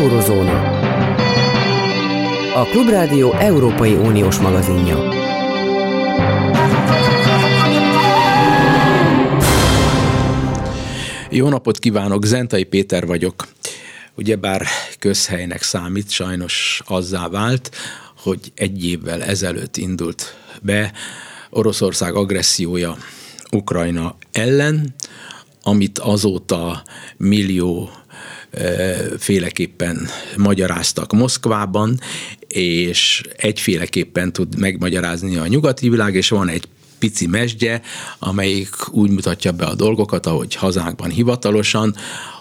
Eurozóna. A Klubrádió Európai Uniós magazinja. Jó napot kívánok, Zentai Péter vagyok. Ugyebár közhelynek számít, sajnos azzá vált, hogy egy évvel ezelőtt indult be Oroszország agressziója Ukrajna ellen, amit azóta millió féleképpen magyaráztak Moszkvában, és egyféleképpen tud megmagyarázni a nyugati világ, és van egy pici mesdje, amelyik úgy mutatja be a dolgokat, ahogy hazánkban hivatalosan,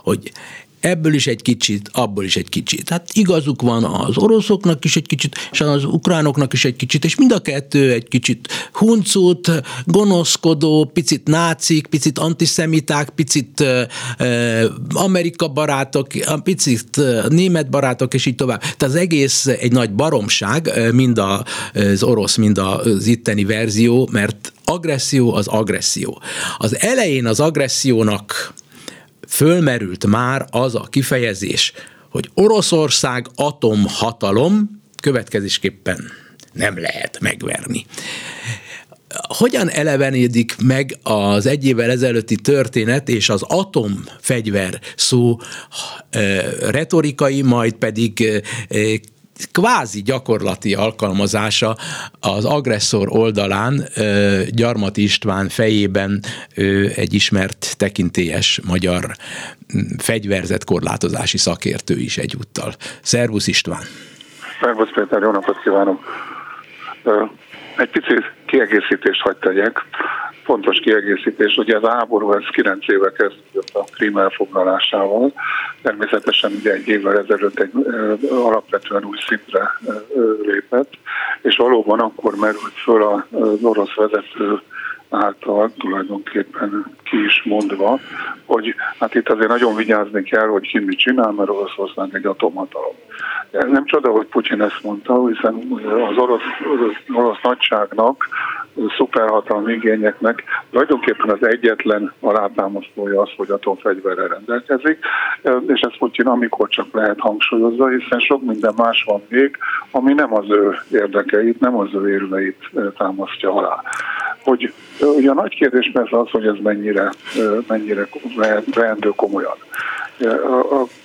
hogy ebből is egy kicsit, abból is egy kicsit. Hát igazuk van az oroszoknak is egy kicsit, és az ukránoknak is egy kicsit, és mind a kettő egy kicsit huncut, gonoszkodó, picit nácik, picit antiszemiták, picit uh, Amerika barátok, picit uh, német barátok, és így tovább. Tehát az egész egy nagy baromság, mind az orosz, mind az itteni verzió, mert agresszió az agresszió. Az elején az agressziónak fölmerült már az a kifejezés, hogy Oroszország atomhatalom következésképpen nem lehet megverni. Hogyan elevenedik meg az egy évvel ezelőtti történet és az atomfegyver szó retorikai, majd pedig kvázi gyakorlati alkalmazása az agresszor oldalán Gyarmat István fejében egy ismert tekintélyes magyar fegyverzet korlátozási szakértő is egyúttal. Szervusz István! Szervusz Péter, jó napot kívánok! Egy picit kiegészítést hagyd tegyek fontos kiegészítés, ugye ez a háború ez 9 éve kezdődött a Krím elfoglalásával. Természetesen ugye egy évvel ezelőtt egy alapvetően új szintre lépett, és valóban akkor merült föl az orosz vezető által tulajdonképpen ki is mondva, hogy hát itt azért nagyon vigyázni kell, hogy ki mit csinál, mert Oroszország egy atomhatalom. Nem csoda, hogy Putyin ezt mondta, hiszen az orosz, orosz, orosz nagyságnak, szuperhatalmi igényeknek tulajdonképpen az egyetlen alátámasztója az, hogy atomfegyverrel rendelkezik, és ezt Putyin amikor csak lehet hangsúlyozza, hiszen sok minden más van még, ami nem az ő érdekeit, nem az ő érveit támasztja alá. Hogy ugye a nagy kérdés persze az, hogy ez mennyire, mennyire veendő komolyan.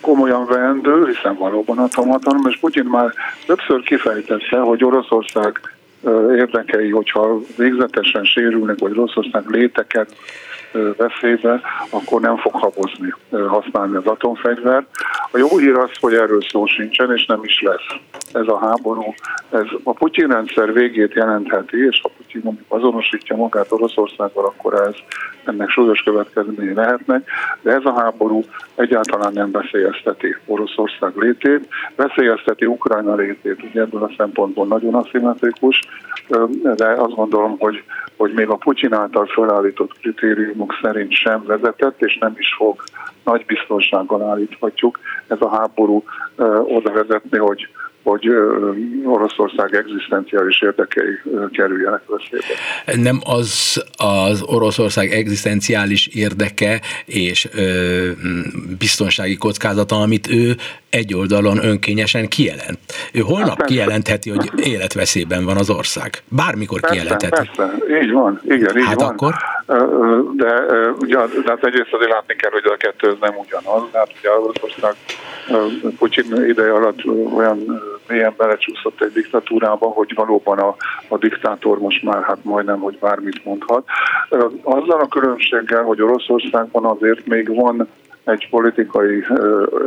Komolyan veendő, hiszen valóban atomhatalom, és Putyin már többször kifejtette, hogy Oroszország érdekei, hogyha végzetesen sérülnek, vagy Oroszország léteket veszélybe, akkor nem fog habozni használni az atomfegyvert. A jó hír az, hogy erről szó sincsen, és nem is lesz. Ez a háború, ez a Putyin rendszer végét jelentheti, és ha Putyin azonosítja magát Oroszországgal, akkor ez ennek súlyos következményei lehetnek, de ez a háború egyáltalán nem veszélyezteti Oroszország létét, veszélyezteti Ukrajna létét, ugye ebből a szempontból nagyon aszimmetrikus, de azt gondolom, hogy, hogy még a Putyin által felállított kritériumok szerint sem vezetett, és nem is fog nagy biztonsággal állíthatjuk ez a háború oda vezetni, hogy hogy Oroszország egzisztenciális érdekei kerüljenek veszélybe. Nem az az Oroszország egzisztenciális érdeke és ö, biztonsági kockázata, amit ő egy oldalon önkényesen kijelent. Ő holnap hát kijelentheti, hogy életveszélyben van az ország. Bármikor persze, kijelentheti. Persze, így van, igen, így hát van. akkor? De ugye, de hát egyrészt azért látni kell, hogy a kettő nem ugyanaz. Hát ugye Oroszország Putyin ideje alatt olyan mélyen belecsúszott egy diktatúrába, hogy valóban a, a diktátor most már hát majdnem, hogy bármit mondhat. Azzal a különbséggel, hogy Oroszországban azért még van egy politikai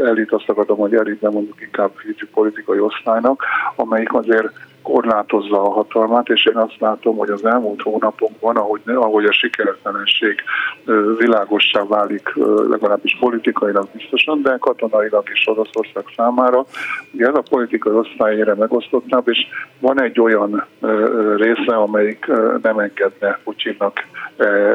elit, azt akadom, hogy elit, de mondjuk inkább hívjuk politikai osztálynak, amelyik azért korlátozza a hatalmát, és én azt látom, hogy az elmúlt hónapokban, ahogy, ahogy a sikertelenség világossá válik, legalábbis politikailag biztosan, de katonailag is Oroszország számára, ugye ez a politikai osztály ére megosztottabb, és van egy olyan része, amelyik nem engedne Putyinnak,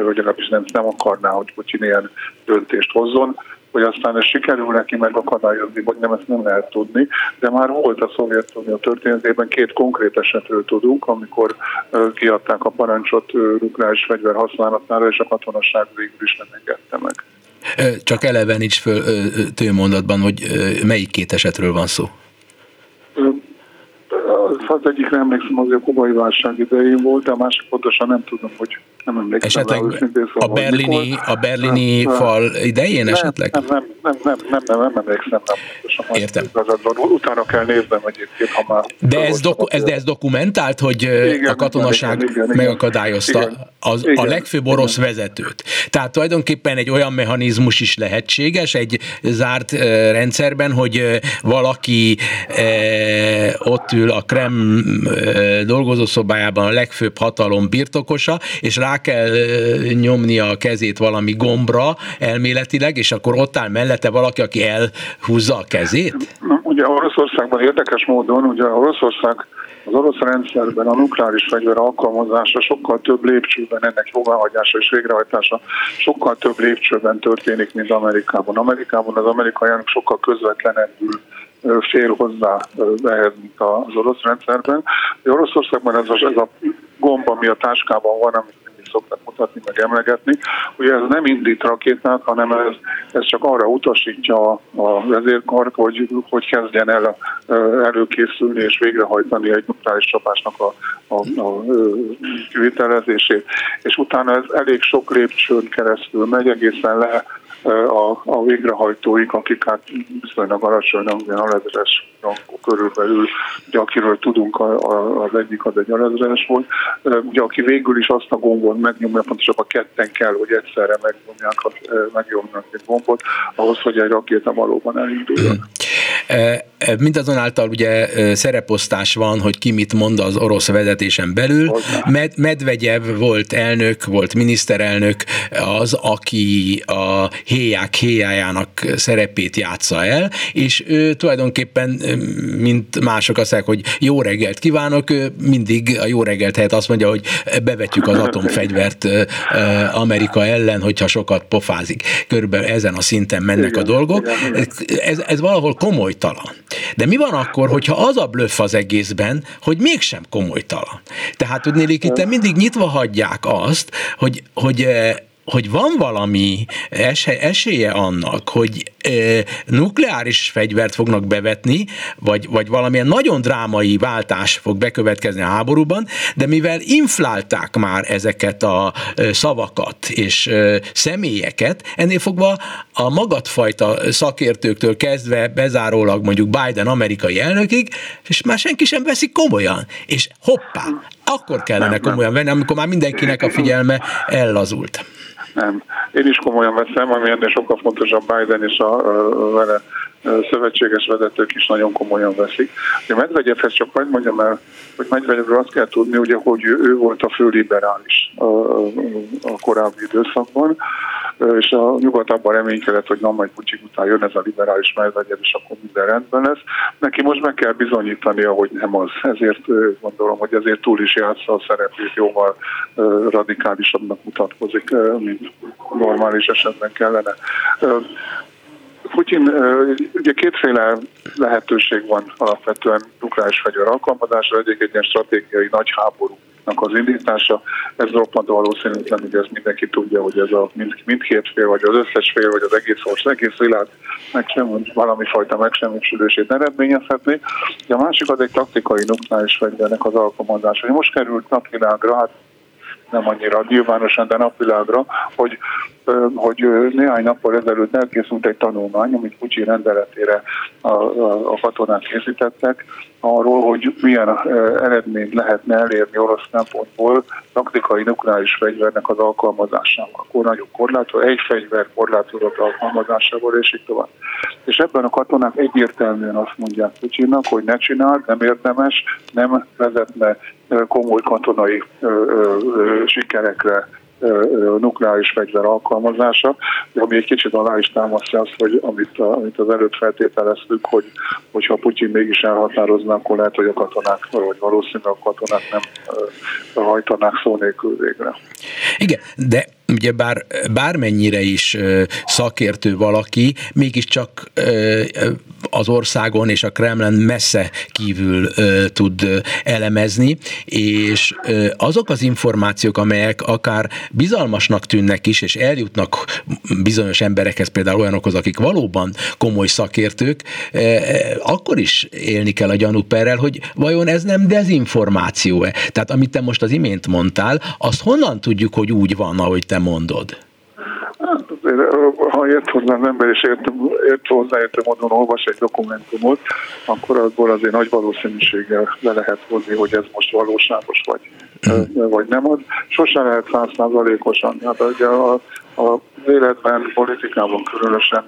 vagy legalábbis nem, nem akarná, hogy Putyin ilyen döntést hozzon hogy aztán ez sikerül neki megakadályozni, vagy nem, ezt nem lehet tudni, de már volt a Szovjetunió történetében két konkrét esetről tudunk, amikor kiadták a parancsot nukleáris fegyver használatára, és a katonaság végül is nem engedte meg. Csak eleveníts föl tőmondatban, hogy melyik két esetről van szó az egyikre emlékszem, az a kubai válság idején volt, de a másik pontosan nem tudom, hogy nem emlékszem. Esetleg rá, a berlini, a berlini nem, fal idején nem, esetleg? Nem, nem, nem, nem, nem, nem, nem emlékszem, nem pontosan. Értem. Igazadban. Utána kell néznem egyébként, ha már... De ez, doku, ez, de ez dokumentált, hogy igen, a katonaság igen, igen, megakadályozta igen, az, igen, a legfőbb orosz igen. vezetőt. Tehát tulajdonképpen egy olyan mechanizmus is lehetséges egy zárt rendszerben, hogy valaki ott ül a Krem dolgozószobájában a legfőbb hatalom birtokosa, és rá kell nyomnia a kezét valami gombra elméletileg, és akkor ott áll mellette valaki, aki elhúzza a kezét? Na, ugye Oroszországban érdekes módon, ugye Oroszország az orosz rendszerben a nukleáris fegyver alkalmazása sokkal több lépcsőben, ennek jóváhagyása és végrehajtása sokkal több lépcsőben történik, mint Amerikában. Amerikában az amerikaiak sokkal közvetlenebbül fél hozzá ehhez, mint az orosz rendszerben. Oroszországban ez a, ez a gomb, ami a táskában van, amit szoktak mutatni, meg emlegetni. Ugye ez nem indít rakétát, hanem ez, ez csak arra utasítja a, a vezérkart, hogy, hogy kezdjen el előkészülni és végrehajtani egy nukleáris csapásnak a, a, a kivitelezését. És utána ez elég sok lépcsőn keresztül megy, egészen le a, a végrehajtóik, akik hát viszonylag alacsony, ilyen alezres körülbelül, ugye akiről tudunk, a, a, az egyik az egy alezres volt, ugye aki végül is azt a gombot megnyomja, pontosabban ketten kell, hogy egyszerre megnyomják, megnyomják egy gombot, ahhoz, hogy egy rakéta valóban elinduljon. Mindazonáltal ugye szereposztás van, hogy ki mit mond az orosz vezetésen belül. Med- Medvegyev volt elnök, volt miniszterelnök, az, aki a héják héjájának szerepét játsza el, és ő tulajdonképpen, mint mások azt mondják, hogy jó reggelt kívánok, ő mindig a jó reggelt helyett azt mondja, hogy bevetjük az atomfegyvert Amerika ellen, hogyha sokat pofázik. Körülbelül ezen a szinten mennek igen, a dolgok. Igen, igen. Ez, ez valahol komolytalan. De mi van akkor, hogyha az a blöff az egészben, hogy mégsem komolytalan? Tehát tudnélik, itt mindig nyitva hagyják azt, hogy, hogy hogy van valami esélye annak, hogy nukleáris fegyvert fognak bevetni, vagy, vagy valamilyen nagyon drámai váltás fog bekövetkezni a háborúban, de mivel inflálták már ezeket a szavakat és személyeket, ennél fogva a magadfajta szakértőktől kezdve bezárólag mondjuk Biden amerikai elnökig, és már senki sem veszi komolyan. És hoppá, akkor kellene komolyan venni, amikor már mindenkinek a figyelme ellazult. Nem. Én is komolyan veszem, ami ennél sokkal fontosabb Biden és a, a vele szövetséges vezetők is nagyon komolyan veszik. A Medvegyevhez csak majd mondjam el, hogy Medvegyevről azt kell tudni, ugye, hogy ő volt a fő liberális a, a korábbi időszakban, és a nyugat abban reménykedett, hogy na majd Pucsik után jön ez a liberális Medvegyev, és akkor minden rendben lesz. Neki most meg kell bizonyítania, hogy nem az. Ezért gondolom, hogy ezért túl is játsza a szerepét, jóval radikálisabbnak mutatkozik, mint normális esetben kellene. Putyin, ugye kétféle lehetőség van alapvetően nukleáris fegyver alkalmazásra, egyik egy ilyen stratégiai nagy háború az indítása. Ez roppant valószínűtlen, hogy ez mindenki tudja, hogy ez a mind, mindkét fél, vagy az összes fél, vagy az egész ország, egész világ meg sem, valami fajta megsemmisülését eredményezhetni. De a másik az egy taktikai nukleáris fegyvernek az alkalmazása. Most került napvilágra, hát nem annyira nyilvánosan, de napvilágra, hogy, hogy néhány nappal ezelőtt elkészült egy tanulmány, amit Pucsi rendeletére a, a, a katonák készítettek, arról, hogy milyen eredményt lehetne elérni orosz szempontból taktikai nukleáris fegyvernek az alkalmazásával. Akkor nagyobb korlátról, egy fegyver korlátozott alkalmazásával, és így tovább. És ebben a katonák egyértelműen azt mondják Pucsinak, hogy ne csináld, nem érdemes, nem vezetne komoly katonai sikerekre nukleáris fegyver alkalmazása, ami egy kicsit alá is támasztja azt, hogy amit, a, amit az előtt feltételeztük, hogy hogyha Putyin mégis elhatározna, akkor lehet, hogy a katonák, vagy valószínűleg a katonák nem hajtanák szó nélkül végre. Igen, de ugye bár, bármennyire is szakértő valaki, mégiscsak az országon és a Kremlen messze kívül tud elemezni, és azok az információk, amelyek akár bizalmasnak tűnnek is, és eljutnak bizonyos emberekhez, például olyanokhoz, akik valóban komoly szakértők, akkor is élni kell a gyanúperrel, hogy vajon ez nem dezinformáció-e? Tehát amit te most az imént mondtál, azt honnan tudjuk, hogy úgy van, ahogy te mondod? Hát ha ért hozzá az ember és ért, ért hozzá értő módon olvas egy dokumentumot, akkor abból azért nagy valószínűséggel le lehet hozni, hogy ez most valóságos vagy, hmm. vagy nem az. Sosem lehet százszázalékosan. Hát ugye a, a életben, politikában különösen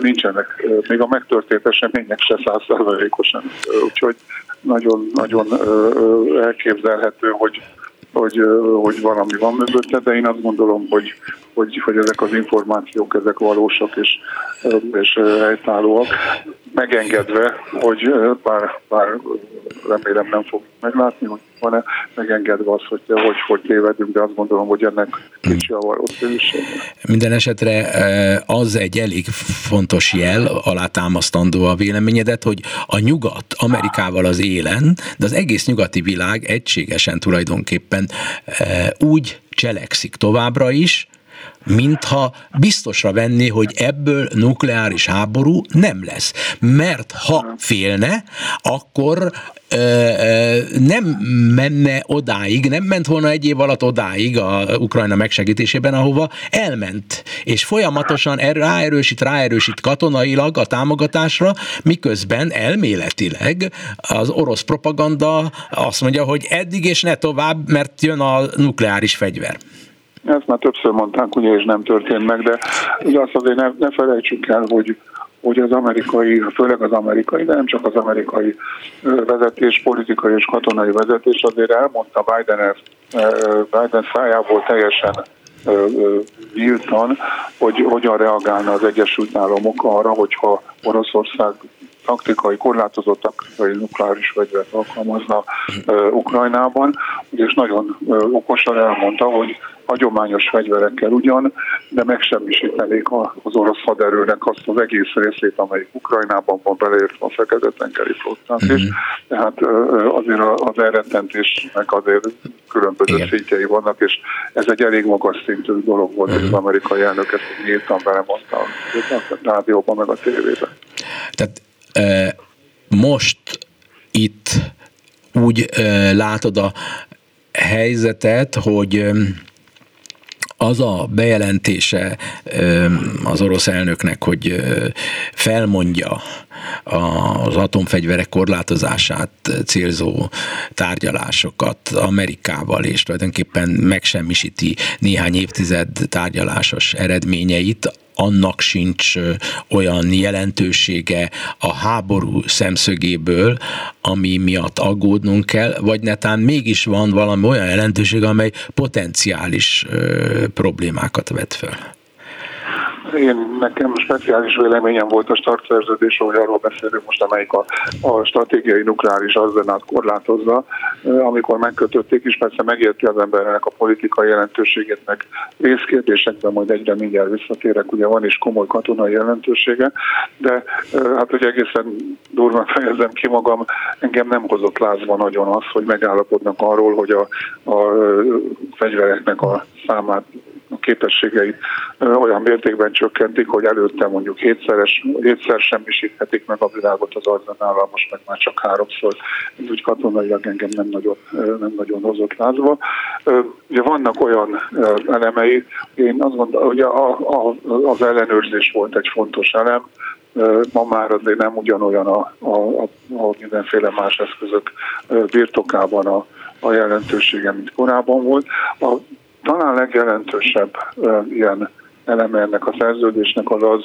nincsenek, még a megtörtént események se százszázalékosan. Úgyhogy nagyon, nagyon elképzelhető, hogy hogy, hogy valami van mögötte, de én azt gondolom, hogy, hogy, hogy ezek az információk, ezek valósak és, és helytállóak, megengedve, hogy bár, bár remélem nem fog meglátni, hogy van-e megengedve az, hogy, hogy, hogy tévedünk, de azt gondolom, hogy ennek kicsi a valószínűség. Minden esetre az egy elég fontos jel, alátámasztandó a véleményedet, hogy a nyugat Amerikával az élen, de az egész nyugati világ egységesen tulajdonképpen úgy cselekszik továbbra is, mintha biztosra venni, hogy ebből nukleáris háború nem lesz. Mert ha félne, akkor nem menne odáig, nem ment volna egy év alatt odáig a Ukrajna megsegítésében, ahova elment. És folyamatosan er, ráerősít, ráerősít katonailag a támogatásra, miközben elméletileg az orosz propaganda azt mondja, hogy eddig és ne tovább, mert jön a nukleáris fegyver. Ezt már többször mondták, ugye, és nem történt meg, de ugye azt azért ne, ne felejtsük el, hogy hogy az amerikai, főleg az amerikai, de nem csak az amerikai vezetés, politikai és katonai vezetés azért elmondta Biden, Biden szájából teljesen nyíltan, hogy hogyan reagálna az Egyesült Államok arra, hogyha Oroszország taktikai, korlátozott taktikai nukleáris fegyvert alkalmazna Ukrajnában, és nagyon okosan elmondta, hogy hagyományos fegyverekkel ugyan, de megsemmisítenék az orosz haderőnek azt az egész részét, amelyik Ukrajnában van beleértve a Fekete-tengeri flottát is. Mm-hmm. Tehát azért az elrettentésnek azért különböző Igen. szintjei vannak, és ez egy elég magas szintű dolog volt, mm-hmm. az amerikai elnök ezt nyíltan belemondta a rádióban, meg a tévében. Tehát most itt úgy látod a helyzetet, hogy az a bejelentése az orosz elnöknek, hogy felmondja az atomfegyverek korlátozását célzó tárgyalásokat Amerikával, és tulajdonképpen megsemmisíti néhány évtized tárgyalásos eredményeit, annak sincs olyan jelentősége a háború szemszögéből, ami miatt aggódnunk kell, vagy netán mégis van valami olyan jelentőség, amely potenciális problémákat vet fel. Én nekem speciális véleményem volt a startszerződés, hogy arról beszélünk most, amelyik a, a stratégiai nukleáris arzenát korlátozza. Amikor megkötötték is, persze megérti az embernek a politikai jelentőségét, meg részkérdésekben majd egyre mindjárt visszatérek, ugye van is komoly katonai jelentősége, de hát hogy egészen durván fejezem ki magam, engem nem hozott lázba nagyon az, hogy megállapodnak arról, hogy a, a fegyvereknek a számát képességeit olyan mértékben csökkentik, hogy előtte mondjuk hétszeres, hétszer semmisíthetik meg a világot az arzenállal, most meg már csak háromszor. Ez úgy katonailag engem nem nagyon, nem nagyon hozott lázba. Ugye vannak olyan elemei, én azt gondolom, hogy a, a, az ellenőrzés volt egy fontos elem, ma már azért nem ugyanolyan a, a, a mindenféle más eszközök birtokában a, a jelentősége, mint korábban volt. A talán legjelentősebb ilyen eleme ennek a szerződésnek az az,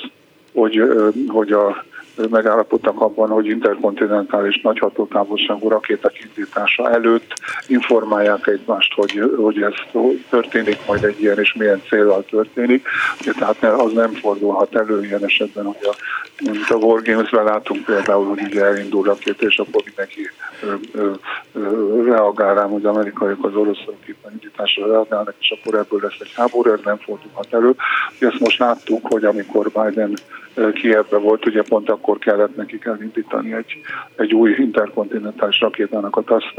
hogy, hogy a megállapodtak abban, hogy interkontinentális nagyhatótávolságú rakéták indítása előtt informálják egymást, hogy, hogy ez történik majd egy ilyen, és milyen célral történik. Tehát az nem fordulhat elő ilyen esetben, hogy a, mint a Wargames-ben látunk például, hogy ugye elindul rakét, és akkor mindenki ö, ö, ö, reagál rám, hogy amerikaiak az orosz indításra reagálnak, és akkor ebből lesz egy háború, ez nem fordulhat elő. Ezt most láttuk, hogy amikor Biden Kievbe volt, ugye pont akkor kellett nekik elindítani egy, egy új interkontinentális rakétának a TASZ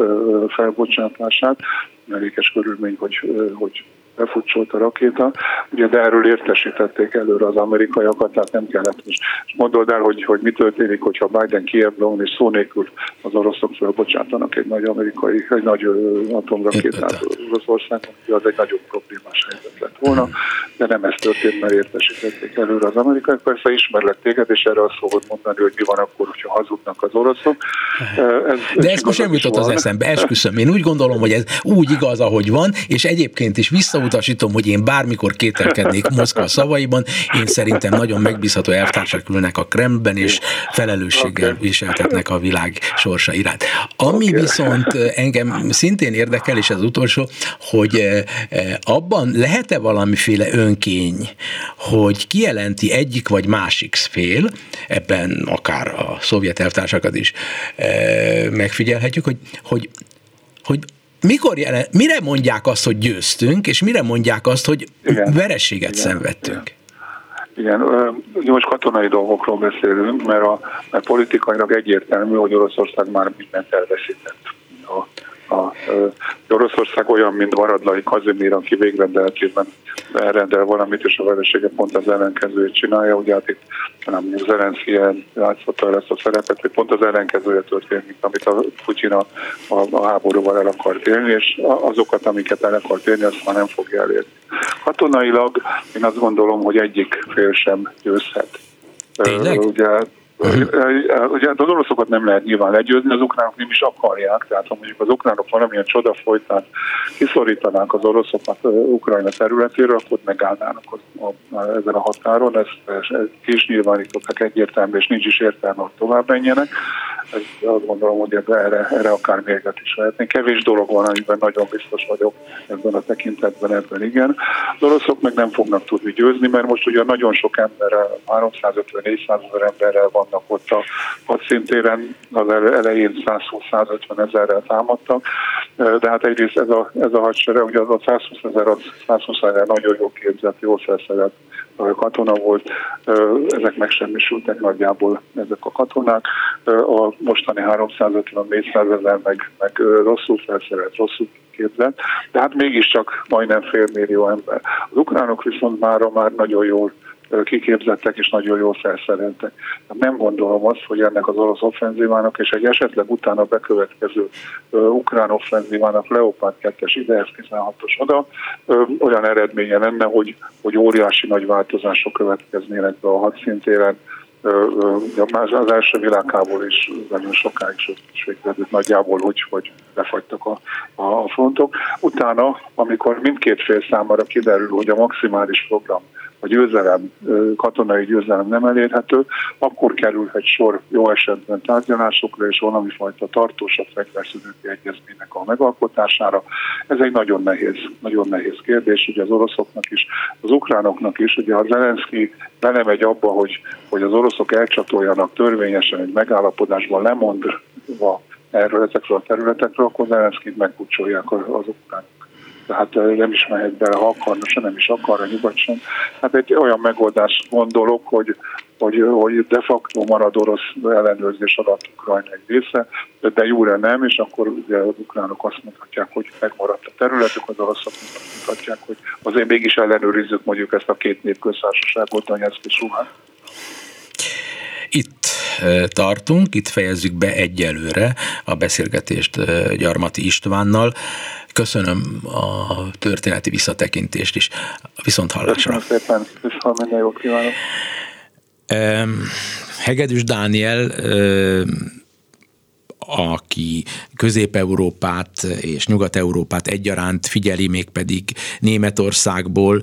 felbocsátását. Mellékes körülmény, hogy, hogy befutcsolt a rakéta, ugye, de erről értesítették előre az amerikaiakat, tehát nem kellett most. Mondold el, hogy, hogy mi történik, hogyha Biden Kievbe van, és szó nélkül az oroszok felbocsátanak egy nagy amerikai, egy nagy atomrakétát Oroszországon, az egy nagyobb problémás helyzet lett volna, de nem ez történt, mert értesítették előre az amerikaiak. Persze ismerlek téged, és erre azt fogod mondani, hogy mi van akkor, hogyha hazudnak az oroszok. Ez, de ez most nem jutott az eszembe, esküszöm. Én úgy gondolom, hogy ez úgy igaz, ahogy van, és egyébként is vissza elutasítom, hogy én bármikor kételkednék Moszkva szavaiban. Én szerintem nagyon megbízható elvtársak ülnek a Kremlben, és felelősséggel okay. viseltetnek a világ sorsa iránt. Ami okay. viszont engem szintén érdekel, és az utolsó, hogy abban lehet-e valamiféle önkény, hogy kijelenti egyik vagy másik fél, ebben akár a szovjet elvtársakat is megfigyelhetjük, hogy, hogy hogy mikor jelen, mire mondják azt, hogy győztünk, és mire mondják azt, hogy Igen. verességet Igen. szenvedtünk? Igen, ugye most katonai dolgokról beszélünk, mert, a, mert politikailag egyértelmű, hogy Oroszország már mindent elveszített. A, a, Oroszország olyan, mint Varadlai Kazimír, aki végrendeltében elrendel valamit, és a veresége pont az ellenkezőjét csinálja. Ugye hát itt nem Zelenszky játszotta ezt a szerepet, hogy pont az ellenkezője történik, amit a Putyin a, a, a háborúval el akart élni, és azokat, amiket el akart élni, azt már nem fogja elérni. Katonailag én azt gondolom, hogy egyik fél sem győzhet. Tényleg? Ugye Uh-huh. Ugye az oroszokat nem lehet nyilván legyőzni, az ukránok nem is akarják, tehát ha mondjuk az ukránok valamilyen csoda folytán kiszorítanák az oroszokat Ukrajna területéről, akkor megállnának a, ezen a határon, ezt, ezt is nyilvánítottak egyértelmű, és nincs is értelme, hogy tovább menjenek. Ez, azt gondolom, hogy erre, erre akár mérget is lehetne. Kevés dolog van, amiben nagyon biztos vagyok ebben a tekintetben, ebben igen. Az oroszok meg nem fognak tudni győzni, mert most ugye nagyon sok emberrel, 350-400 ezer emberrel van vannak ott a hadszintéren, az elején 120-150 ezerrel támadtak, de hát egyrészt ez a, ez a hadsereg, ugye az a 120 ezer, az 120 ezer nagyon jó képzett, jól felszerelt katona volt, ezek megsemmisültek nagyjából ezek a katonák. A mostani 350-400 ezer meg, meg rosszul felszerelt, rosszul képzett, de hát mégiscsak majdnem fél millió ember. Az ukránok viszont már, már nagyon jól kiképzettek és nagyon jól felszereltek. Nem gondolom azt, hogy ennek az orosz offenzívának és egy esetleg utána bekövetkező ukrán offenzívának Leopard 2-es ide, 16-os oda olyan eredménye lenne, hogy, hogy óriási nagy változások következnének be a hadszintéren, az első világháború is nagyon sokáig végződött nagyjából úgy, hogy befagytak a, a frontok. Utána, amikor mindkét fél számára kiderül, hogy a maximális program a győzelem, katonai győzelem nem elérhető, akkor kerülhet sor jó esetben tárgyalásokra és valami fajta tartósabb fegyverszüneti egyezménynek a megalkotására. Ez egy nagyon nehéz, nagyon nehéz kérdés, ugye az oroszoknak is, az ukránoknak is, ugye a Zelenszky belemegy abba, hogy, hogy az oroszok elcsatoljanak törvényesen egy megállapodásban lemondva erről, ezekről a területekről, akkor Zelenszkit megkucsolják az ukránok tehát nem is mehet bele, ha akarna, se nem is akar, a nyugat. Hát egy olyan megoldást gondolok, hogy, hogy, hogy de facto marad orosz ellenőrzés alatt Ukrajna egy része, de jóra nem, és akkor ugye az ukránok azt mondhatják, hogy megmaradt a területük, az oroszok mondhatják, hogy azért mégis ellenőrizzük mondjuk ezt a két népköztársaságot, Donetsk és Luhansk. Itt tartunk, itt fejezzük be egyelőre a beszélgetést Gyarmati Istvánnal. Köszönöm a történeti visszatekintést is. Viszont hallásra. Köszönöm szépen, viszont minden jót kívánok. Hegedűs Dániel aki Közép-Európát és Nyugat-Európát egyaránt figyeli, mégpedig Németországból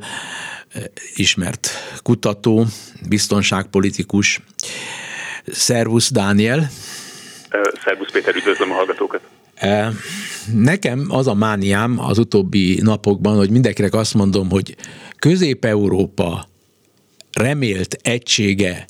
ismert kutató, biztonságpolitikus. Szervusz Dániel! Szervusz Péter, üdvözlöm a hallgatókat! Nekem az a mániám az utóbbi napokban, hogy mindenkinek azt mondom, hogy Közép-Európa remélt egysége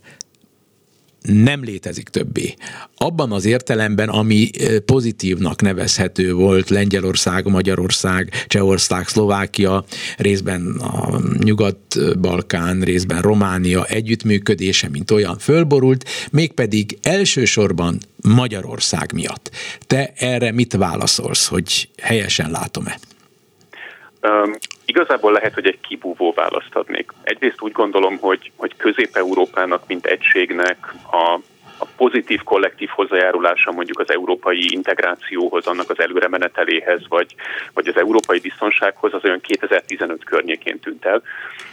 nem létezik többé. Abban az értelemben, ami pozitívnak nevezhető volt Lengyelország, Magyarország, Csehország, Szlovákia, részben a Nyugat-Balkán, részben Románia együttműködése, mint olyan fölborult, mégpedig elsősorban Magyarország miatt. Te erre mit válaszolsz, hogy helyesen látom-e? Igazából lehet, hogy egy kibúvó választ adnék. Egyrészt úgy gondolom, hogy, hogy Közép-Európának, mint egységnek a, a pozitív kollektív hozzájárulása mondjuk az európai integrációhoz, annak az előre meneteléhez, vagy, vagy az európai biztonsághoz, az olyan 2015 környékén tűnt el.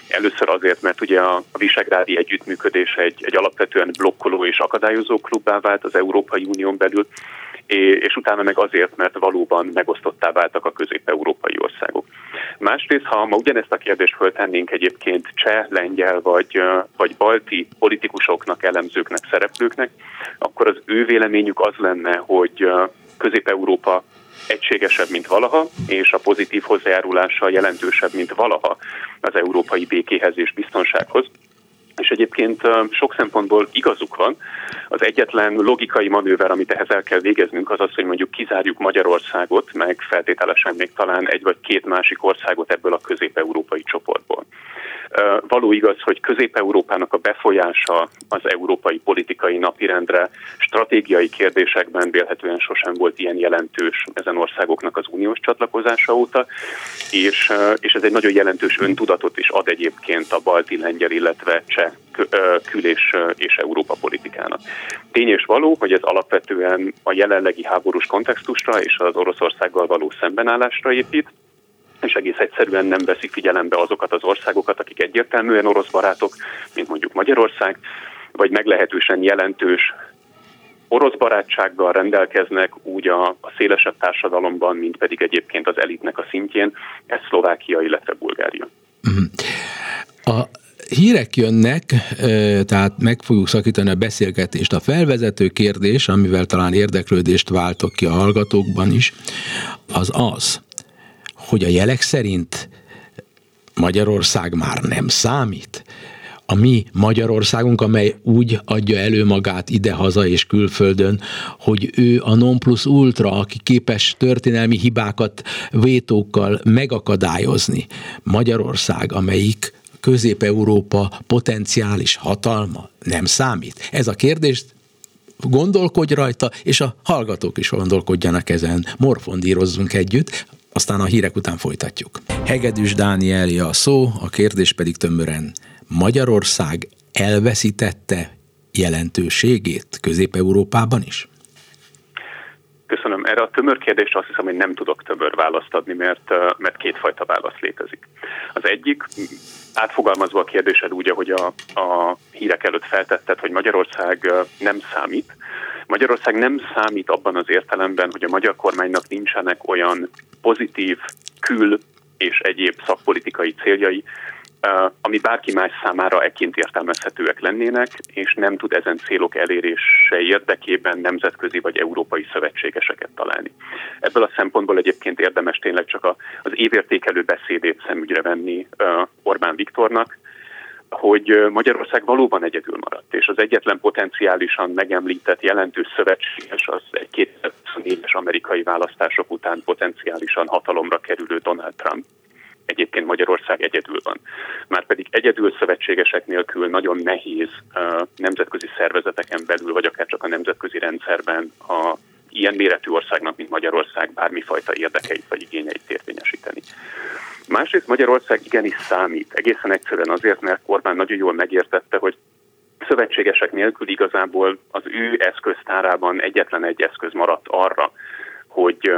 Először azért, mert ugye a, a Visegrádi együttműködés egy, egy alapvetően blokkoló és akadályozó klubbá vált az Európai Unión belül, és utána meg azért, mert valóban megosztottá váltak a közép-európai országok. Másrészt, ha ma ugyanezt a kérdést föltennénk egyébként cseh, lengyel vagy, vagy balti politikusoknak, elemzőknek, szereplőknek, akkor az ő véleményük az lenne, hogy Közép-Európa egységesebb, mint valaha, és a pozitív hozzájárulása jelentősebb, mint valaha az európai békéhez és biztonsághoz. És egyébként sok szempontból igazuk van. Az egyetlen logikai manőver, amit ehhez el kell végeznünk, az az, hogy mondjuk kizárjuk Magyarországot, meg feltételesen még talán egy vagy két másik országot ebből a közép-európai csoportból. Való igaz, hogy Közép-Európának a befolyása az európai politikai napirendre stratégiai kérdésekben vélhetően sosem volt ilyen jelentős ezen országoknak az uniós csatlakozása óta, és, és ez egy nagyon jelentős öntudatot is ad egyébként a balti, lengyel, illetve cseh kül- és, és Európa politikának. Tény és való, hogy ez alapvetően a jelenlegi háborús kontextusra és az Oroszországgal való szembenállásra épít, és egész egyszerűen nem veszik figyelembe azokat az országokat, akik egyértelműen orosz barátok, mint mondjuk Magyarország, vagy meglehetősen jelentős orosz barátsággal rendelkeznek úgy a, a szélesebb társadalomban, mint pedig egyébként az elitnek a szintjén, ez Szlovákia, illetve Bulgária. Mhm. A hírek jönnek, tehát meg fogjuk szakítani a beszélgetést. A felvezető kérdés, amivel talán érdeklődést váltok ki a hallgatókban is, az az, hogy a jelek szerint Magyarország már nem számít. A mi Magyarországunk, amely úgy adja elő magát idehaza és külföldön, hogy ő a non plus ultra, aki képes történelmi hibákat vétókkal megakadályozni. Magyarország, amelyik Közép-Európa potenciális hatalma nem számít. Ez a kérdést gondolkodj rajta, és a hallgatók is gondolkodjanak ezen. Morfondírozzunk együtt aztán a hírek után folytatjuk. Hegedűs Dánieli a szó, a kérdés pedig tömören Magyarország elveszítette jelentőségét Közép-Európában is? Köszönöm. Erre a tömör kérdésre azt hiszem, hogy nem tudok tömör választ adni, mert, mert kétfajta válasz létezik. Az egyik, átfogalmazva a kérdésed úgy, ahogy a, a hírek előtt feltetted, hogy Magyarország nem számít, Magyarország nem számít abban az értelemben, hogy a magyar kormánynak nincsenek olyan pozitív kül- és egyéb szakpolitikai céljai, ami bárki más számára ekként értelmezhetőek lennének, és nem tud ezen célok elérése érdekében nemzetközi vagy európai szövetségeseket találni. Ebből a szempontból egyébként érdemes tényleg csak az évértékelő beszédét szemügyre venni Orbán Viktornak, hogy Magyarország valóban egyedül maradt, és az egyetlen potenciálisan megemlített jelentős szövetséges az egy 2024-es amerikai választások után potenciálisan hatalomra kerülő Donald Trump. Egyébként Magyarország egyedül van. Márpedig egyedül szövetségesek nélkül nagyon nehéz nemzetközi szervezeteken belül, vagy akár csak a nemzetközi rendszerben a ilyen méretű országnak, mint Magyarország bármifajta érdekeit vagy igényeit érvényesíteni. Másrészt Magyarország igenis számít, egészen egyszerűen azért, mert Orbán nagyon jól megértette, hogy szövetségesek nélkül igazából az ő eszköztárában egyetlen egy eszköz maradt arra, hogy,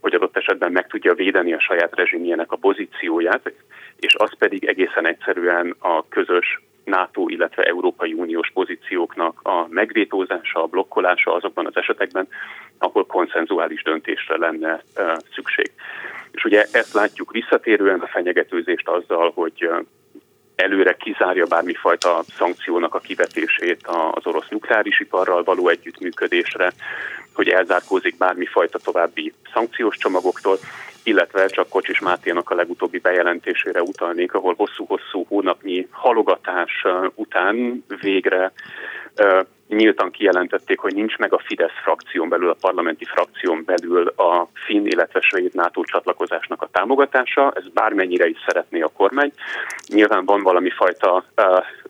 hogy adott esetben meg tudja védeni a saját rezsimjének a pozícióját, és az pedig egészen egyszerűen a közös NATO, illetve Európai Uniós pozícióknak a megvétózása, a blokkolása azokban az esetekben, ahol konszenzuális döntésre lenne szükség. És ugye ezt látjuk visszatérően a fenyegetőzést azzal, hogy előre kizárja bármifajta szankciónak a kivetését az orosz nukleáris iparral való együttműködésre, hogy elzárkózik bármifajta további szankciós csomagoktól, illetve csak Kocsis Máténak a legutóbbi bejelentésére utalnék, ahol hosszú-hosszú hónapnyi halogatás után végre nyíltan kijelentették, hogy nincs meg a Fidesz frakción belül, a parlamenti frakción belül a finn, illetve svéd NATO csatlakozásnak a támogatása. Ez bármennyire is szeretné a kormány. Nyilván van valami fajta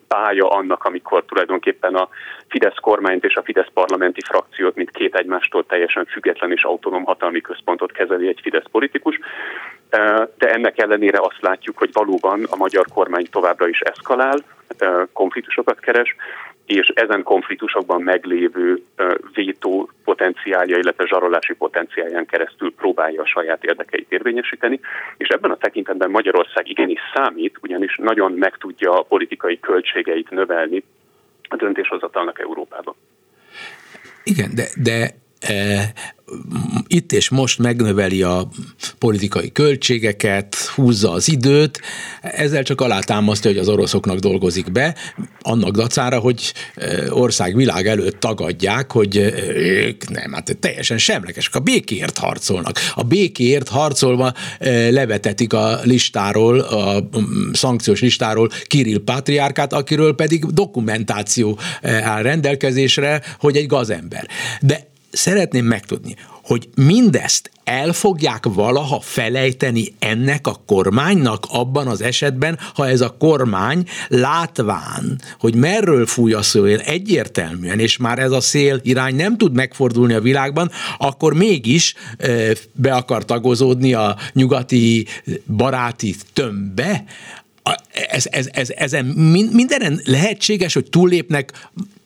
pálya annak, amikor tulajdonképpen a Fidesz kormányt és a Fidesz parlamenti frakciót, mint két egymástól teljesen független és autonóm hatalmi központot kezeli egy Fidesz politikus. De ennek ellenére azt látjuk, hogy valóban a magyar kormány továbbra is eszkalál, konfliktusokat keres, és ezen konfliktusokban meglévő vétó potenciálja, illetve zsarolási potenciálján keresztül próbálja a saját érdekeit érvényesíteni, és ebben a tekintetben Magyarország igenis számít, ugyanis nagyon meg tudja a politikai költségeit növelni a döntéshozatalnak Európában. Igen, de, de itt és most megnöveli a politikai költségeket, húzza az időt, ezzel csak alátámasztja, hogy az oroszoknak dolgozik be, annak dacára, hogy ország világ előtt tagadják, hogy ők nem, hát teljesen semlegesek, a békéért harcolnak. A békéért harcolva levetetik a listáról, a szankciós listáról Kirill Patriárkát, akiről pedig dokumentáció áll rendelkezésre, hogy egy gazember. De szeretném megtudni, hogy mindezt el fogják valaha felejteni ennek a kormánynak abban az esetben, ha ez a kormány látván, hogy merről fúj a szél egyértelműen, és már ez a szél irány nem tud megfordulni a világban, akkor mégis be akar tagozódni a nyugati baráti tömbbe, ez, ez, ez, ezen mindenen lehetséges, hogy túllépnek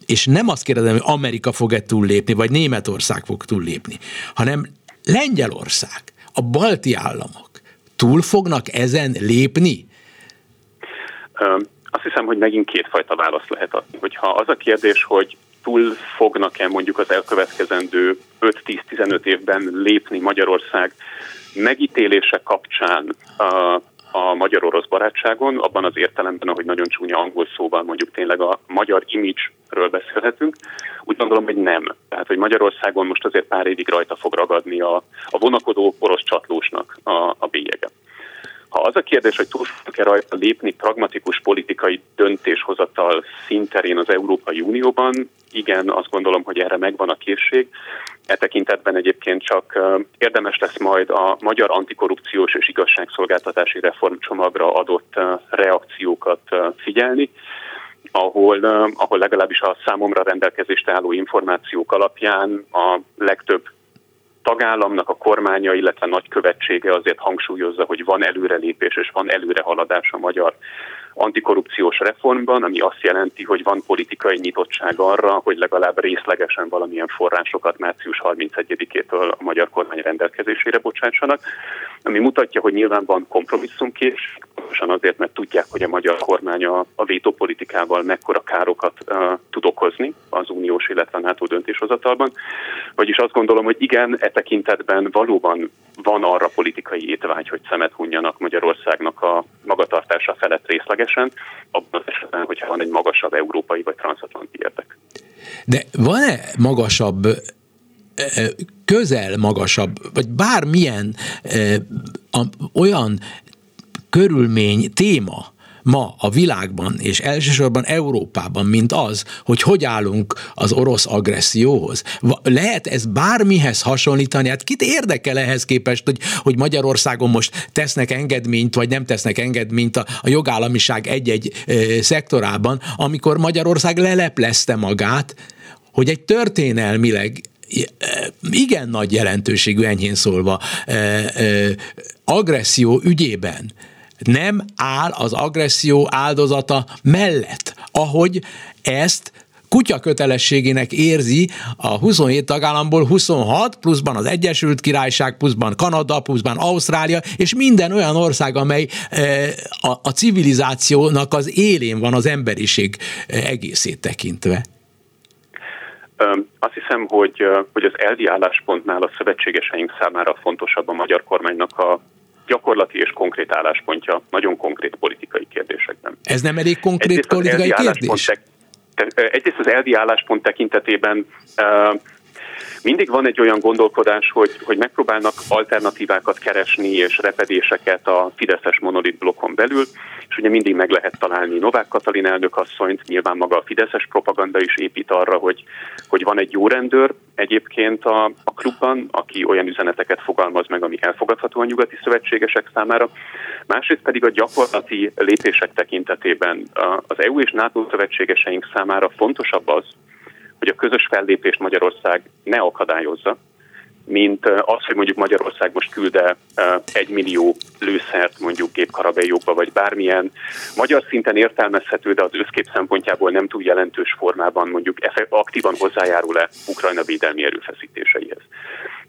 és nem azt kérdezem, hogy Amerika fog-e túllépni, vagy Németország fog túllépni, hanem Lengyelország, a balti államok túl fognak ezen lépni? Azt hiszem, hogy megint kétfajta választ lehet adni. Hogyha az a kérdés, hogy túl fognak-e mondjuk az elkövetkezendő 5-10-15 évben lépni Magyarország megítélése kapcsán a magyar-orosz barátságon, abban az értelemben, ahogy nagyon csúnya angol szóval mondjuk tényleg a magyar image-ről beszélhetünk, úgy gondolom, hogy nem. Tehát, hogy Magyarországon most azért pár évig rajta fog ragadni a, a vonakodó orosz csatlósnak a, a bélyege. Ha az a kérdés, hogy túl fognak-e rajta lépni pragmatikus politikai döntéshozatal szinterén az Európai Unióban, igen, azt gondolom, hogy erre megvan a készség. E tekintetben egyébként csak érdemes lesz majd a magyar antikorrupciós és igazságszolgáltatási reformcsomagra adott reakciókat figyelni, ahol, ahol legalábbis a számomra rendelkezésre álló információk alapján a legtöbb tagállamnak a kormánya, illetve nagykövetsége azért hangsúlyozza, hogy van előrelépés és van előrehaladás a magyar antikorrupciós reformban, ami azt jelenti, hogy van politikai nyitottság arra, hogy legalább részlegesen valamilyen forrásokat március 31-től a magyar kormány rendelkezésére bocsátsanak, ami mutatja, hogy nyilván van kompromisszumkés, pontosan azért, mert tudják, hogy a magyar kormány a, a vétópolitikával mekkora károkat uh, tud okozni az uniós, illetve NATO döntéshozatalban. Vagyis azt gondolom, hogy igen, e tekintetben valóban van arra politikai étvágy, hogy szemet hunjanak Magyarországnak a magatartása felett részlegesen, abban az esetben, hogyha van egy magasabb európai vagy transatlanti érdek. De van-e magasabb közel magasabb, vagy bármilyen olyan körülmény, téma, ma a világban, és elsősorban Európában, mint az, hogy hogy állunk az orosz agresszióhoz. Lehet ez bármihez hasonlítani? Hát kit érdekel ehhez képest, hogy, hogy Magyarországon most tesznek engedményt, vagy nem tesznek engedményt a, a jogállamiság egy-egy e, szektorában, amikor Magyarország leleplezte magát, hogy egy történelmileg igen nagy jelentőségű, enyhén szólva, agresszió ügyében nem áll az agresszió áldozata mellett, ahogy ezt kutya kötelességének érzi a 27 tagállamból 26, pluszban az Egyesült Királyság, pluszban Kanada, pluszban Ausztrália, és minden olyan ország, amely a, a civilizációnak az élén van az emberiség egészét tekintve. Azt hiszem, hogy, hogy az elvi álláspontnál a szövetségeseink számára fontosabb a magyar kormánynak a gyakorlati és konkrét álláspontja nagyon konkrét politikai kérdésekben. Ez nem elég konkrét egyrészt politikai kérdés? Egyrészt az elvi álláspont tekintetében uh, mindig van egy olyan gondolkodás, hogy, hogy megpróbálnak alternatívákat keresni és repedéseket a Fideszes monolit blokkon belül, és ugye mindig meg lehet találni Novák Katalin asszonyt, nyilván maga a Fideszes propaganda is épít arra, hogy, hogy van egy jó rendőr egyébként a, a klubban, aki olyan üzeneteket fogalmaz meg, ami elfogadható a nyugati szövetségesek számára. Másrészt pedig a gyakorlati lépések tekintetében az EU és NATO szövetségeseink számára fontosabb az, hogy a közös fellépést Magyarország ne akadályozza, mint az, hogy mondjuk Magyarország most külde egy millió lőszert mondjuk gépkarabélyokba, vagy bármilyen magyar szinten értelmezhető, de az összkép szempontjából nem túl jelentős formában mondjuk aktívan hozzájárul-e Ukrajna védelmi erőfeszítéseihez.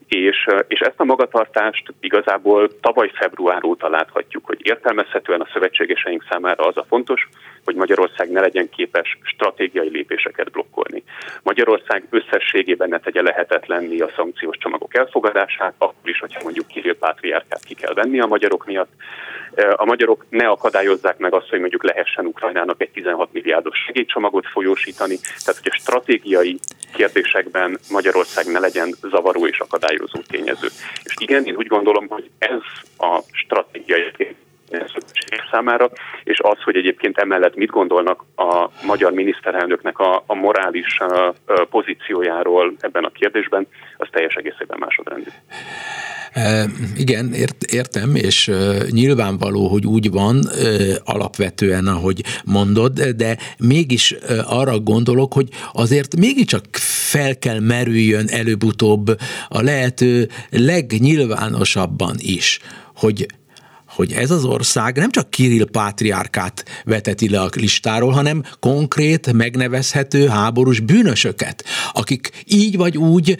És, és ezt a magatartást igazából tavaly február óta láthatjuk, hogy értelmezhetően a szövetségeseink számára az a fontos, hogy Magyarország ne legyen képes stratégiai lépéseket blokkolni. Magyarország összességében ne tegye lehetetlenni a szankciós csomagok elfogadását, akkor is, hogyha mondjuk Kirill Pátriárkát ki kell venni a magyarok miatt. A magyarok ne akadályozzák meg azt, hogy mondjuk lehessen Ukrajnának egy 16 milliárdos segélycsomagot folyósítani, tehát hogy a stratégiai kérdésekben Magyarország ne legyen zavaró és akadályozó tényező. És igen, én úgy gondolom, hogy ez a stratégiai számára, és az, hogy egyébként emellett mit gondolnak a magyar miniszterelnöknek a, a morális a, a pozíciójáról ebben a kérdésben, az teljes egészében másodrendű. Igen, ért, értem, és e, nyilvánvaló, hogy úgy van alapvetően, ahogy mondod, de mégis arra gondolok, hogy azért mégiscsak fel kell merüljön előbb-utóbb a lehető legnyilvánosabban is, hogy hogy ez az ország nem csak Kirill pátriárkát veteti le a listáról, hanem konkrét, megnevezhető háborús bűnösöket, akik így vagy úgy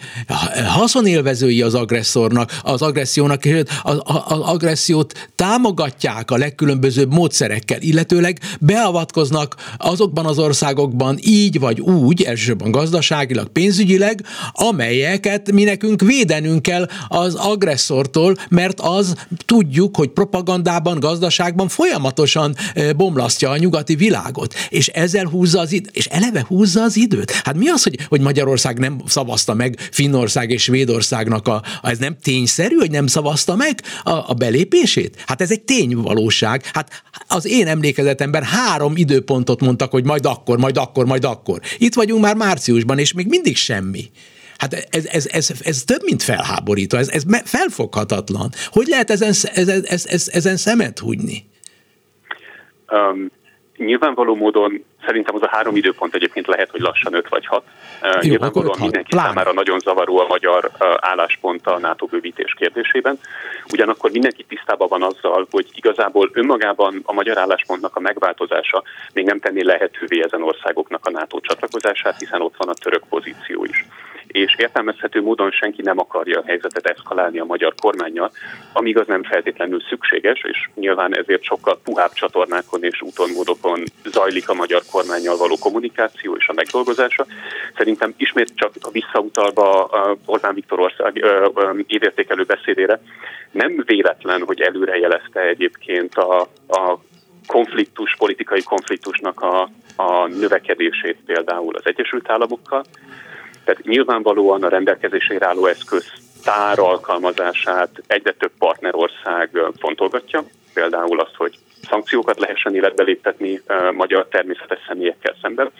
haszonélvezői az agresszornak, az agressziónak, és az, az agressziót támogatják a legkülönbözőbb módszerekkel, illetőleg beavatkoznak azokban az országokban így vagy úgy, elsősorban gazdaságilag, pénzügyileg, amelyeket mi nekünk védenünk kell az agresszortól, mert az tudjuk, hogy propaganda propagandában, gazdaságban folyamatosan bomlasztja a nyugati világot, és ezzel húzza az időt, és eleve húzza az időt. Hát mi az, hogy, hogy Magyarország nem szavazta meg Finnország és Svédországnak a, ez nem tényszerű, hogy nem szavazta meg a, a belépését? Hát ez egy tényvalóság. Hát az én emlékezetemben három időpontot mondtak, hogy majd akkor, majd akkor, majd akkor. Itt vagyunk már márciusban, és még mindig semmi. Hát ez, ez, ez, ez több, mint felháborító, ez, ez felfoghatatlan. Hogy lehet ezen, ezen, ezen, ezen szemet húgyni? Um, nyilvánvaló módon szerintem az a három időpont egyébként lehet, hogy lassan öt vagy hat. Jó, Nyilvánvalóan mindenki plán. számára nagyon zavaró a magyar álláspont a NATO bővítés kérdésében. Ugyanakkor mindenki tisztában van azzal, hogy igazából önmagában a magyar álláspontnak a megváltozása még nem tenni lehetővé ezen országoknak a NATO csatlakozását, hiszen ott van a török pozíció is és értelmezhető módon senki nem akarja a helyzetet eszkalálni a magyar kormányjal, amíg az nem feltétlenül szükséges, és nyilván ezért sokkal puhább csatornákon és úton, módokon zajlik a magyar kormányjal való kommunikáció és a megdolgozása. Szerintem ismét csak visszautalva Orbán Viktor ország évértékelő beszédére, nem véletlen, hogy előre jelezte egyébként a, a konfliktus, politikai konfliktusnak a, a növekedését például az Egyesült Államokkal, tehát nyilvánvalóan a rendelkezésére álló eszköz tár alkalmazását egyre több partnerország fontolgatja, például az, hogy szankciókat lehessen életbe léptetni magyar természetes személyekkel szemben.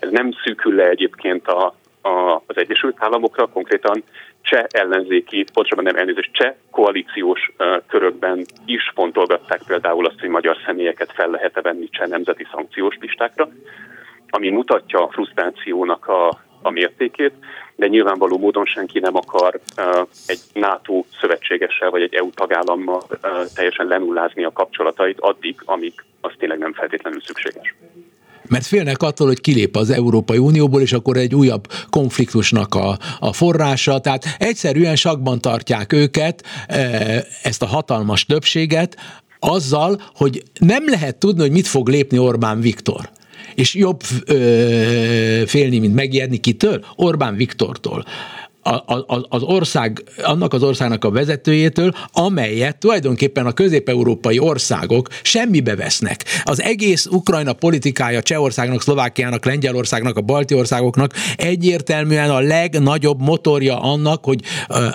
Ez nem szűkül le egyébként a, a, az Egyesült Államokra, konkrétan cseh ellenzéki, pontosabban nem elnézést, cseh koalíciós körökben is fontolgatták például azt, hogy magyar személyeket fel lehet-e venni cseh nemzeti szankciós listákra, ami mutatja a frusztrációnak a, a mértékét, de nyilvánvaló módon senki nem akar egy NATO szövetségessel vagy egy EU tagállammal teljesen lenullázni a kapcsolatait addig, amíg az tényleg nem feltétlenül szükséges mert félnek attól, hogy kilép az Európai Unióból, és akkor egy újabb konfliktusnak a, a forrása. Tehát egyszerűen sakban tartják őket, ezt a hatalmas többséget, azzal, hogy nem lehet tudni, hogy mit fog lépni Orbán Viktor és jobb ö, félni, mint megijedni kitől? Orbán Viktortól. Az ország, annak az országnak a vezetőjétől, amelyet tulajdonképpen a közép-európai országok semmibe vesznek. Az egész Ukrajna politikája Csehországnak, Szlovákiának, Lengyelországnak, a balti országoknak egyértelműen a legnagyobb motorja annak, hogy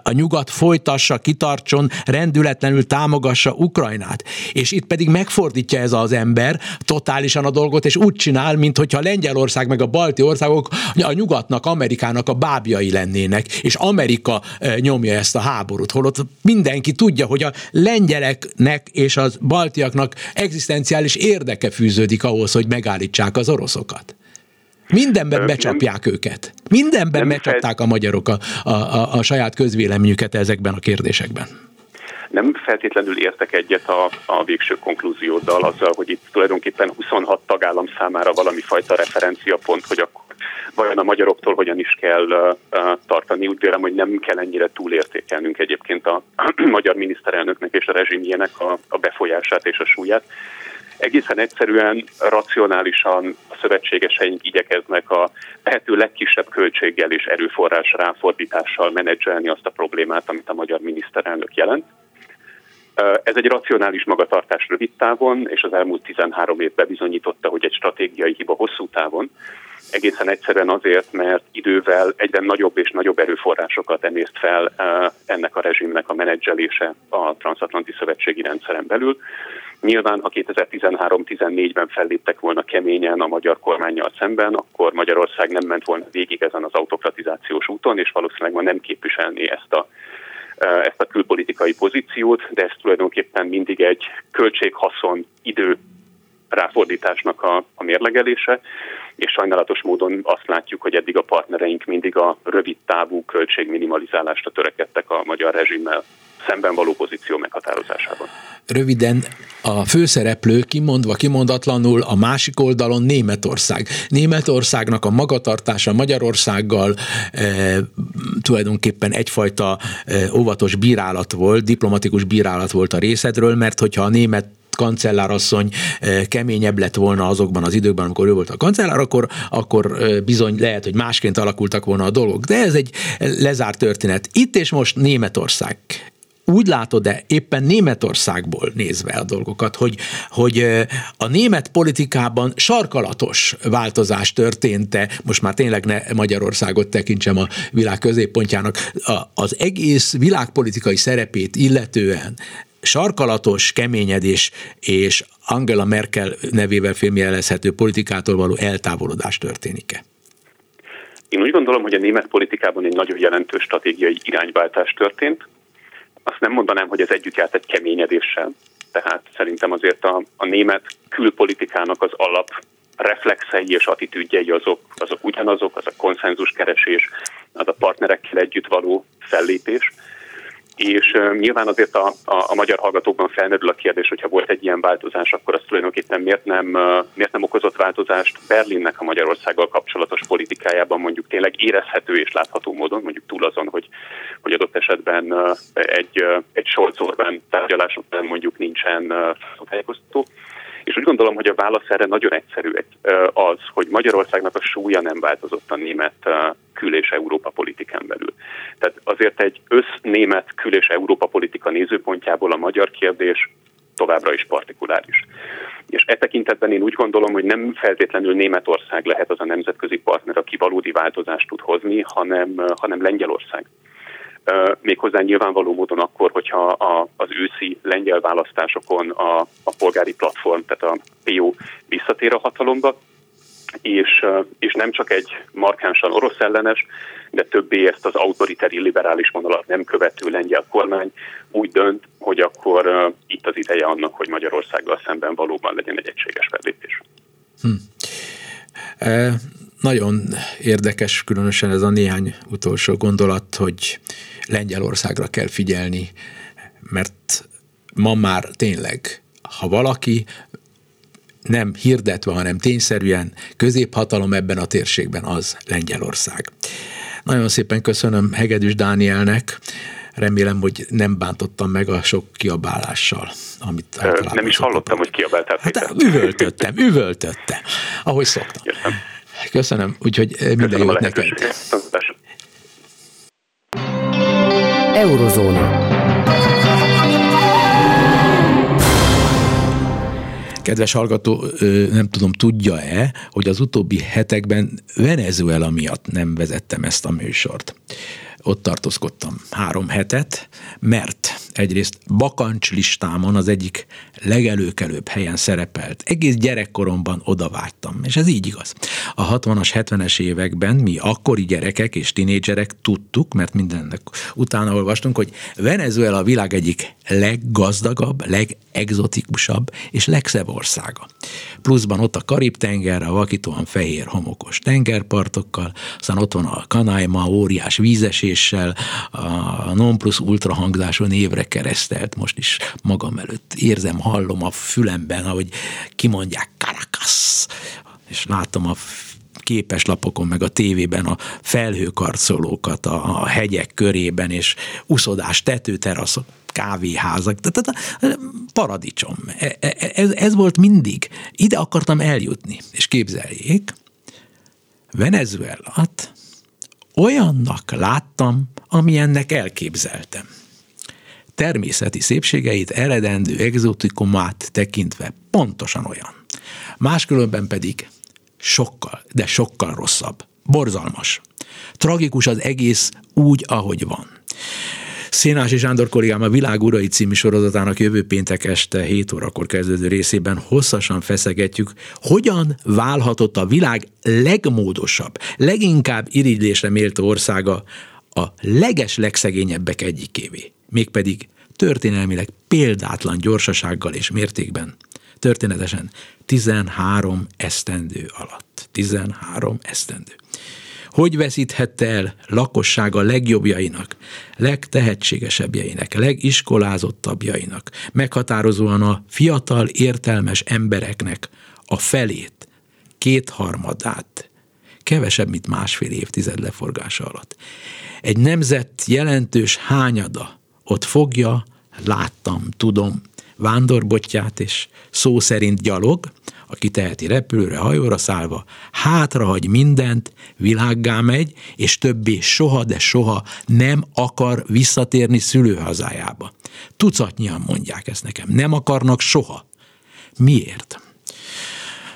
a nyugat folytassa, kitartson, rendületlenül támogassa Ukrajnát. És itt pedig megfordítja ez az ember totálisan a dolgot, és úgy csinál, mintha Lengyelország meg a balti országok a nyugatnak, Amerikának a bábjai lennének és Amerika nyomja ezt a háborút, holott mindenki tudja, hogy a lengyeleknek és az baltiaknak egzisztenciális érdeke fűződik ahhoz, hogy megállítsák az oroszokat. Mindenben becsapják nem, őket. Mindenben becsapták a magyarok a, a, a, a saját közvéleményüket ezekben a kérdésekben. Nem feltétlenül értek egyet a, a végső konklúzióddal azzal, hogy itt tulajdonképpen 26 tagállam számára valami fajta referenciapont, hogy akkor vajon a magyaroktól hogyan is kell tartani. Úgy vélem, hogy nem kell ennyire túlértékelnünk egyébként a magyar miniszterelnöknek és a rezsimjének a, a befolyását és a súlyát. Egészen egyszerűen, racionálisan a szövetségeseink igyekeznek a lehető legkisebb költséggel és erőforrás ráfordítással menedzselni azt a problémát, amit a magyar miniszterelnök jelent. Ez egy racionális magatartás rövid távon, és az elmúlt 13 év bebizonyította, hogy egy stratégiai hiba hosszú távon, Egészen egyszerűen azért, mert idővel egyre nagyobb és nagyobb erőforrásokat emészt fel ennek a rezsimnek a menedzselése a transatlanti szövetségi rendszeren belül. Nyilván, ha 2013-14-ben felléptek volna keményen a magyar kormányjal szemben, akkor Magyarország nem ment volna végig ezen az autokratizációs úton, és valószínűleg ma nem képviselni ezt a ezt a külpolitikai pozíciót, de ez tulajdonképpen mindig egy költséghaszon idő ráfordításnak a, a mérlegelése, és sajnálatos módon azt látjuk, hogy eddig a partnereink mindig a rövid távú költségminimalizálásra törekedtek a magyar rezsimmel szemben való pozíció meghatározásában. Röviden a főszereplő kimondva, kimondatlanul a másik oldalon Németország. Németországnak a magatartása Magyarországgal e, tulajdonképpen egyfajta e, óvatos bírálat volt, diplomatikus bírálat volt a részedről, mert hogyha a német kancellárasszony eh, keményebb lett volna azokban az időkben, amikor ő volt a kancellár, akkor, akkor bizony lehet, hogy másként alakultak volna a dolgok. De ez egy lezárt történet. Itt és most Németország úgy látod-e éppen Németországból nézve a dolgokat, hogy, hogy a német politikában sarkalatos változás történt-e, most már tényleg ne Magyarországot tekintsem a világ középpontjának, az egész világpolitikai szerepét illetően sarkalatos keményedés és Angela Merkel nevével filmjelezhető politikától való eltávolodás történik-e? Én úgy gondolom, hogy a német politikában egy nagyon jelentős stratégiai irányváltás történt. Azt nem mondanám, hogy ez együtt járt egy keményedéssel. Tehát szerintem azért a, a német külpolitikának az alap reflexei és attitűdjei azok, azok ugyanazok, az a konszenzuskeresés, az a partnerekkel együtt való fellépés és nyilván azért a, a, a magyar hallgatókban felmerül a kérdés, hogyha volt egy ilyen változás, akkor az tulajdonképpen miért nem, miért nem okozott változást Berlinnek a Magyarországgal kapcsolatos politikájában mondjuk tényleg érezhető és látható módon, mondjuk túl azon, hogy, hogy adott esetben egy, egy Scholz Orbán tárgyalásokban mondjuk nincsen tájékoztató. És úgy gondolom, hogy a válasz erre nagyon egyszerű az, hogy Magyarországnak a súlya nem változott a német kül- és Európa politikán belül. Tehát azért egy össznémet kül- és Európa politika nézőpontjából a magyar kérdés továbbra is partikuláris. És e tekintetben én úgy gondolom, hogy nem feltétlenül Németország lehet az a nemzetközi partner, aki valódi változást tud hozni, hanem, hanem Lengyelország. Méghozzá nyilvánvaló módon akkor, hogyha a, az őszi lengyel választásokon a, a polgári platform, tehát a PO visszatér a hatalomba, és, és nem csak egy markánsan orosz ellenes, de többé ezt az autoritári liberális vonalat nem követő lengyel kormány úgy dönt, hogy akkor uh, itt az ideje annak, hogy Magyarországgal szemben valóban legyen egy egységes fellépés. Hm. E, nagyon érdekes, különösen ez a néhány utolsó gondolat, hogy Lengyelországra kell figyelni, mert ma már tényleg, ha valaki nem hirdetve, hanem tényszerűen középhatalom ebben a térségben az Lengyelország. Nagyon szépen köszönöm Hegedűs Dánielnek, remélem, hogy nem bántottam meg a sok kiabálással, amit Nem is hallottam, hogy kiabáltál. Hát, üvöltöttem, üvöltöttem, ahogy szoktam. Köszönöm, úgyhogy minden jót neked. Eurozóna. Kedves hallgató, nem tudom, tudja-e, hogy az utóbbi hetekben Venezuela miatt nem vezettem ezt a műsort ott tartózkodtam három hetet, mert egyrészt bakancs listámon az egyik legelőkelőbb helyen szerepelt. Egész gyerekkoromban oda vágytam, és ez így igaz. A 60-as, 70-es években mi akkori gyerekek és tinédzserek tudtuk, mert mindennek utána olvastunk, hogy Venezuela a világ egyik leggazdagabb, legexotikusabb és legszebb országa. Pluszban ott a Karib-tenger, a vakítóan fehér homokos tengerpartokkal, aztán ott van a Kanaima óriás vízeséssel, a non plus ultra hangzáson évre keresztelt, most is magam előtt érzem, hallom a fülemben, ahogy kimondják Caracas, és látom a képeslapokon, meg a tévében a felhőkarcolókat a hegyek körében, és uszodás tetőteraszok, kávéházak, tehát paradicsom. E, e, ez, ez volt mindig. Ide akartam eljutni. És képzeljék, Venezuelát olyannak láttam, amilyennek elképzeltem. Természeti szépségeit, eredendő exotikumát tekintve pontosan olyan. Máskülönben pedig sokkal, de sokkal rosszabb. Borzalmas. Tragikus az egész úgy, ahogy van. Szénási Sándor kollégám a Világ Urai című sorozatának jövő péntek este 7 órakor kezdődő részében hosszasan feszegetjük, hogyan válhatott a világ legmódosabb, leginkább irigylésre méltó országa a leges legszegényebbek egyikévé, mégpedig történelmileg példátlan gyorsasággal és mértékben, történetesen 13 esztendő alatt. 13 esztendő. Hogy veszíthette el lakossága legjobbjainak, legtehetségesebbjeinek, legiskolázottabbjainak, meghatározóan a fiatal, értelmes embereknek a felét, kétharmadát, kevesebb, mint másfél évtized leforgása alatt. Egy nemzet jelentős hányada ott fogja, láttam, tudom, vándorbotját és szó szerint gyalog, aki teheti repülőre, hajóra szállva, hátrahagy mindent, világgá megy, és többé soha, de soha nem akar visszatérni szülőhazájába. Tucatnyian mondják ezt nekem. Nem akarnak soha. Miért?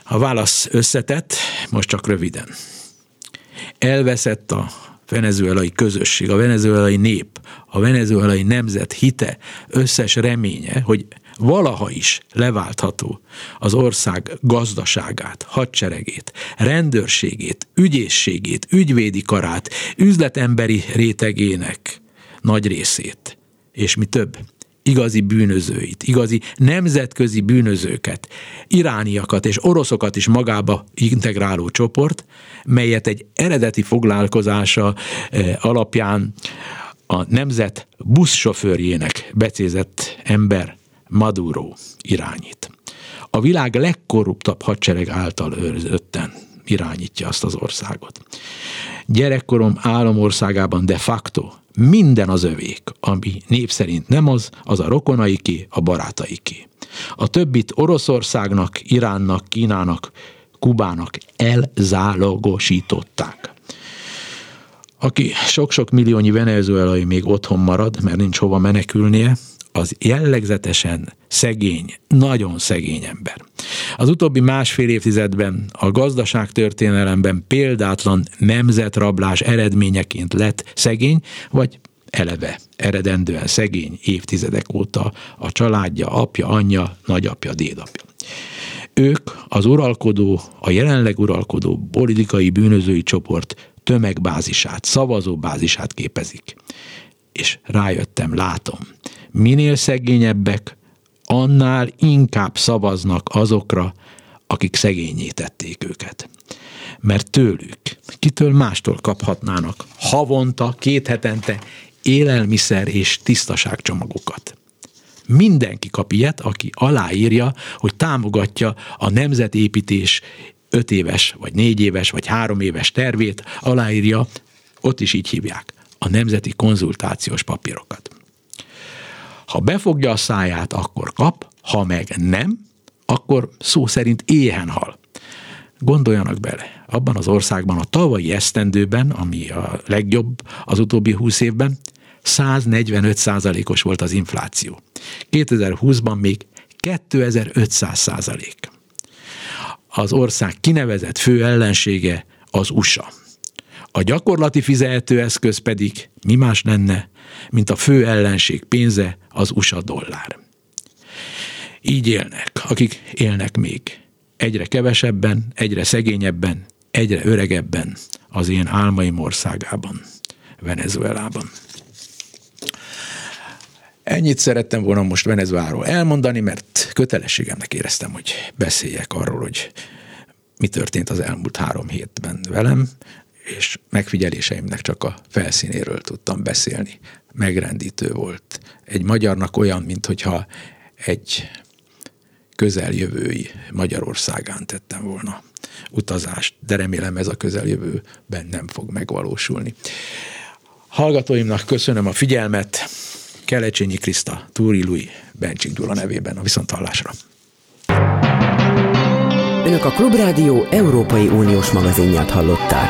A válasz összetett, most csak röviden. Elveszett a venezuelai közösség, a venezuelai nép, a venezuelai nemzet hite, összes reménye, hogy valaha is leváltható az ország gazdaságát, hadseregét, rendőrségét, ügyészségét, ügyvédi karát, üzletemberi rétegének nagy részét, és mi több, igazi bűnözőit, igazi nemzetközi bűnözőket, irániakat és oroszokat is magába integráló csoport, melyet egy eredeti foglalkozása eh, alapján a nemzet buszsofőrjének becézett ember Maduro irányít. A világ legkorruptabb hadsereg által őrzötten irányítja azt az országot. Gyerekkorom államországában de facto minden az övék, ami név szerint nem az, az a rokonaiké, a barátaiké. A többit Oroszországnak, Iránnak, Kínának, Kubának elzálogosították. Aki sok-sok milliónyi venezuelai még otthon marad, mert nincs hova menekülnie, az jellegzetesen szegény, nagyon szegény ember. Az utóbbi másfél évtizedben a gazdaság történelemben példátlan nemzetrablás eredményeként lett szegény, vagy eleve eredendően szegény évtizedek óta a családja, apja, anyja, nagyapja, dédapja. Ők az uralkodó, a jelenleg uralkodó politikai bűnözői csoport tömegbázisát, szavazóbázisát képezik. És rájöttem, látom, minél szegényebbek, annál inkább szavaznak azokra, akik szegényítették őket. Mert tőlük, kitől mástól kaphatnának havonta, két hetente élelmiszer és tisztaságcsomagokat. Mindenki kap ilyet, aki aláírja, hogy támogatja a nemzetépítés öt éves, vagy négy éves, vagy három éves tervét, aláírja, ott is így hívják, a nemzeti konzultációs papírokat. Ha befogja a száját, akkor kap, ha meg nem, akkor szó szerint éhen hal. Gondoljanak bele, abban az országban a tavalyi esztendőben, ami a legjobb az utóbbi húsz évben, 145 százalékos volt az infláció. 2020-ban még 2500 százalék. Az ország kinevezett fő ellensége az USA. A gyakorlati fizetőeszköz pedig mi más lenne, mint a fő ellenség pénze, az USA dollár. Így élnek, akik élnek még. Egyre kevesebben, egyre szegényebben, egyre öregebben az én álmaim országában, Venezuelában. Ennyit szerettem volna most Venezueláról elmondani, mert kötelességemnek éreztem, hogy beszéljek arról, hogy mi történt az elmúlt három hétben velem, és megfigyeléseimnek csak a felszínéről tudtam beszélni. Megrendítő volt. Egy magyarnak olyan, mintha egy közeljövői Magyarországán tettem volna utazást, de remélem ez a közeljövőben nem fog megvalósulni. Hallgatóimnak köszönöm a figyelmet, Kelecsényi Kriszta, Túri Lui, Bencsik Gyula nevében a viszonthallásra. Önök a Klubrádió Európai Uniós magazinját hallották.